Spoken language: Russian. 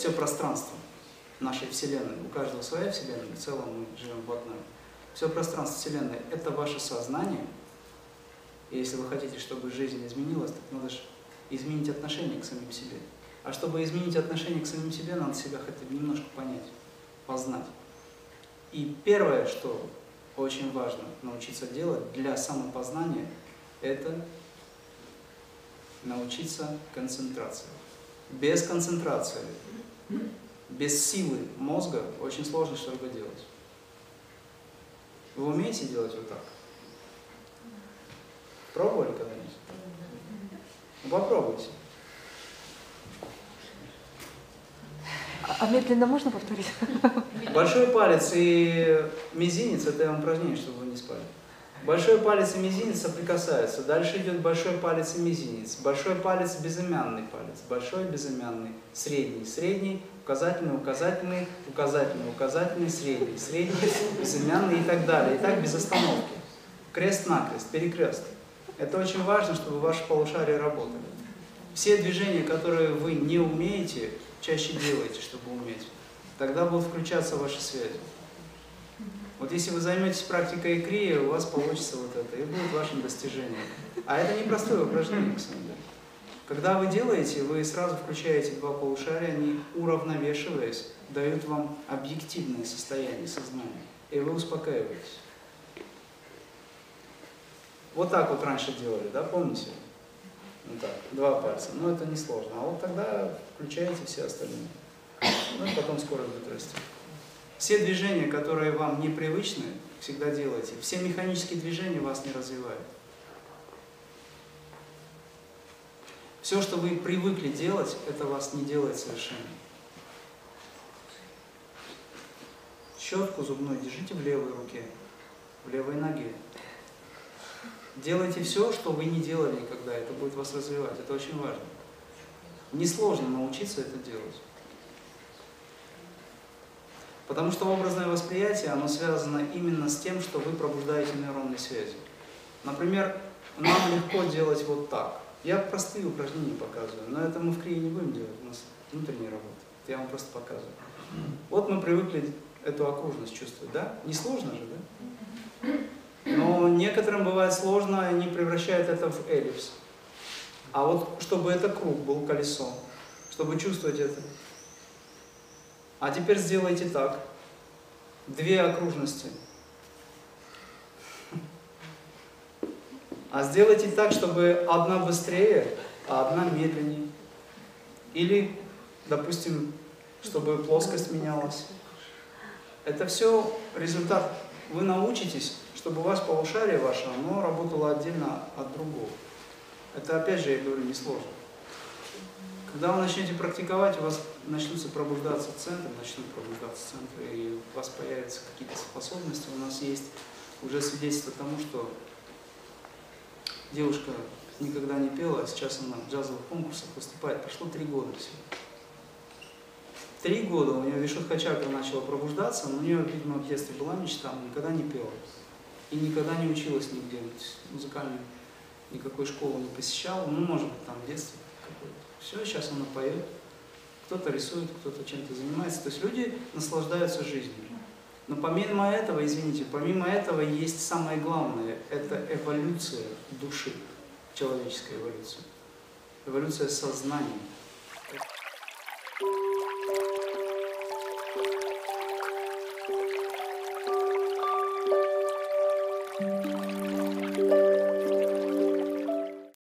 все пространство нашей Вселенной, у каждого своя Вселенная, в целом мы живем в одной. Все пространство Вселенной – это ваше сознание. И если вы хотите, чтобы жизнь изменилась, так надо же изменить отношение к самим себе. А чтобы изменить отношение к самим себе, надо себя хотя бы немножко понять, познать. И первое, что очень важно научиться делать для самопознания, это научиться концентрации. Без концентрации, без силы мозга очень сложно что-либо делать. Вы умеете делать вот так? Пробовали когда-нибудь? Ну, попробуйте. А медленно можно повторить? Большой палец и мизинец – это упражнение, чтобы вы не спали. Большой палец и мизинец соприкасаются. Дальше идет большой палец и мизинец. Большой палец – безымянный палец. Большой – безымянный. Средний – средний. Указательный – указательный. Указательный – указательный. Средний – средний. Безымянный и так далее. И так без остановки. Крест-накрест, перекрест. Это очень важно, чтобы ваши полушария работали. Все движения, которые вы не умеете, чаще делайте, чтобы уметь. Тогда будут включаться ваши связи. Вот если вы займетесь практикой икрии, у вас получится вот это, и будет вашим достижением. А это непростое упражнение, на самом. Когда вы делаете, вы сразу включаете два полушария, они, уравновешиваясь, дают вам объективное состояние сознания, и вы успокаиваетесь. Вот так вот раньше делали, да, помните? Вот так, два пальца. Но это не сложно. А вот тогда включаете все остальные. Ну и потом скорость будет расти. Все движения, которые вам непривычны, всегда делайте. Все механические движения вас не развивают. Все, что вы привыкли делать, это вас не делает совершенно. Щетку зубную держите в левой руке, в левой ноге. Делайте все, что вы не делали никогда, это будет вас развивать, это очень важно. Несложно научиться это делать. Потому что образное восприятие, оно связано именно с тем, что вы пробуждаете нейронные связи. Например, нам легко делать вот так. Я простые упражнения показываю, но это мы в крие не будем делать, у нас внутренняя работа. Я вам просто показываю. Вот мы привыкли эту окружность чувствовать, да? Не сложно же, да? Но некоторым бывает сложно, они превращают это в эллипс. А вот чтобы это круг был, колесо, чтобы чувствовать это. А теперь сделайте так. Две окружности. А сделайте так, чтобы одна быстрее, а одна медленнее. Или, допустим, чтобы плоскость менялась. Это все результат. Вы научитесь чтобы у вас полушарие ваше, оно работало отдельно от другого. Это опять же, я говорю, не сложно. Когда вы начнете практиковать, у вас начнутся пробуждаться центры, начнут пробуждаться центры, и у вас появятся какие-то способности. У нас есть уже свидетельство тому, что девушка никогда не пела, а сейчас она в джазовых конкурсах выступает. Прошло три года всего. Три года у нее Вишудха чакра начала пробуждаться, но у нее, видимо, в детстве была мечта, но никогда не пела и никогда не училась нигде, музыкальной никакой школы не посещала, ну, может быть, там в детстве какой-то. Все, сейчас она поет, кто-то рисует, кто-то чем-то занимается. То есть люди наслаждаются жизнью. Но помимо этого, извините, помимо этого есть самое главное, это эволюция души, человеческая эволюция. Эволюция сознания.